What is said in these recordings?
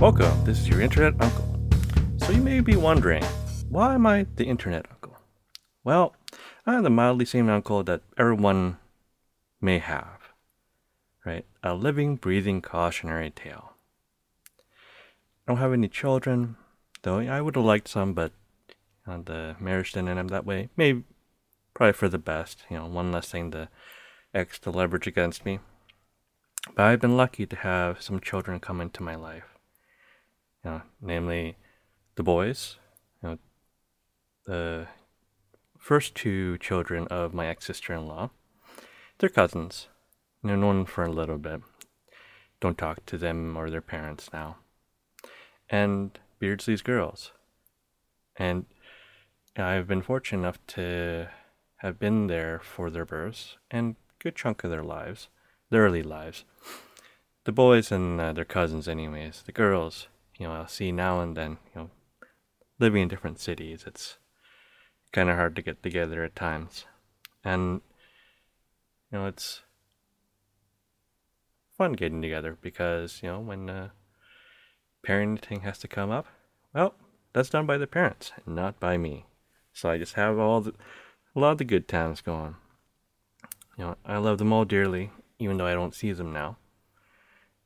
Welcome, this is your Internet Uncle. So you may be wondering, why am I the Internet Uncle? Well, I'm the mildly same uncle that everyone may have, right? A living, breathing cautionary tale. I don't have any children, though I would have liked some, but the marriage didn't end up that way. Maybe, probably for the best, you know, one less thing to ex to leverage against me. But I've been lucky to have some children come into my life. You know, namely the boys, you know, the first two children of my ex sister in law. They're cousins. They're known for a little bit. Don't talk to them or their parents now. And Beardsley's girls. And I've been fortunate enough to have been there for their births and good chunk of their lives, their early lives. The boys and uh, their cousins, anyways. The girls, you know, I'll see now and then. You know, living in different cities, it's kind of hard to get together at times, and you know, it's fun getting together because you know when uh, parenting has to come up, well, that's done by the parents, not by me. So I just have all the a lot of the good times going. You know, I love them all dearly, even though I don't see them now.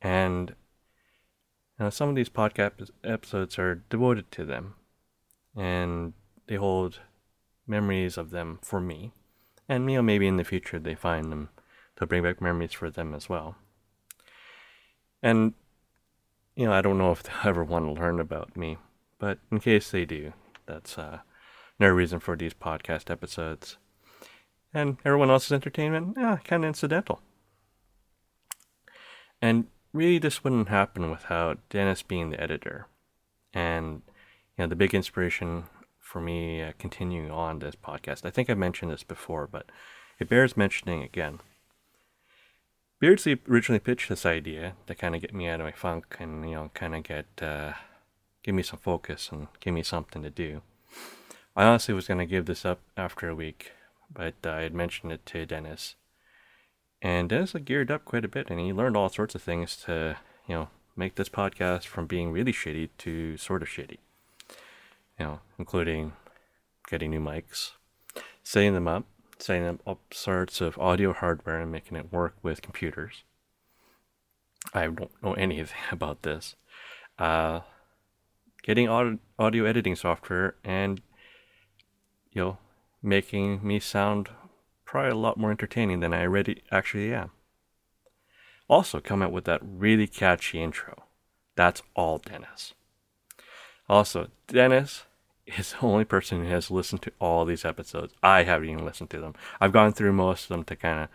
And know, some of these podcast episodes are devoted to them, and they hold memories of them for me. And you know, maybe in the future they find them to bring back memories for them as well. And you know, I don't know if they'll ever want to learn about me, but in case they do, that's uh, no reason for these podcast episodes. And everyone else's entertainment, yeah, kind of incidental. And really, this wouldn't happen without Dennis being the editor. And, you know, the big inspiration for me uh, continuing on this podcast. I think I mentioned this before, but it bears mentioning again. Beardsley originally pitched this idea to kind of get me out of my funk and, you know, kind of get, uh, give me some focus and give me something to do. I honestly was going to give this up after a week, but uh, I had mentioned it to Dennis. And Dennis geared up quite a bit, and he learned all sorts of things to, you know, make this podcast from being really shitty to sort of shitty. You know, including getting new mics, setting them up, setting up all sorts of audio hardware and making it work with computers. I don't know anything about this. Uh, getting audio, audio editing software and you know, making me sound probably a lot more entertaining than I already actually am. Also, come out with that really catchy intro. That's all Dennis. Also, Dennis is the only person who has listened to all these episodes. I haven't even listened to them. I've gone through most of them to kind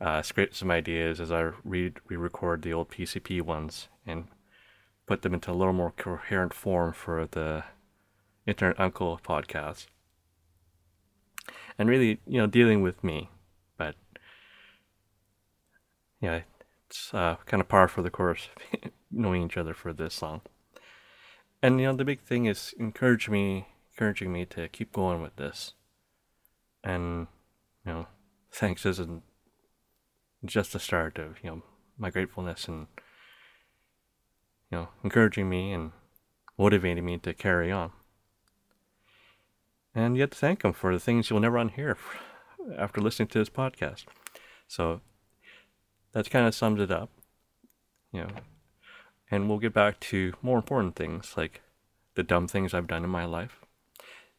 of uh, scrape some ideas as I read, re-record the old PCP ones and put them into a little more coherent form for the Internet Uncle podcast and really, you know, dealing with me. But yeah, it's uh, kind of par for the course, knowing each other for this long. And you know, the big thing is encourage me, encouraging me to keep going with this. And you know, thanks isn't just the start of you know my gratefulness and you know encouraging me and motivating me to carry on and you have to thank him for the things you'll never unhear after listening to this podcast. So that kind of sums it up, you know. And we'll get back to more important things like the dumb things I've done in my life.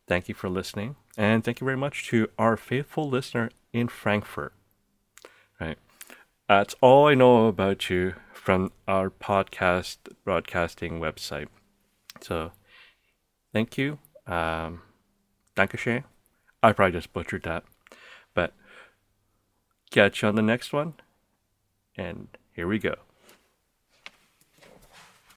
Thank you for listening, and thank you very much to our faithful listener in Frankfurt. Right, that's all I know about you from our podcast broadcasting website. So, thank you. Um, Dankeschön. I probably just butchered that. But catch you on the next one. And here we go.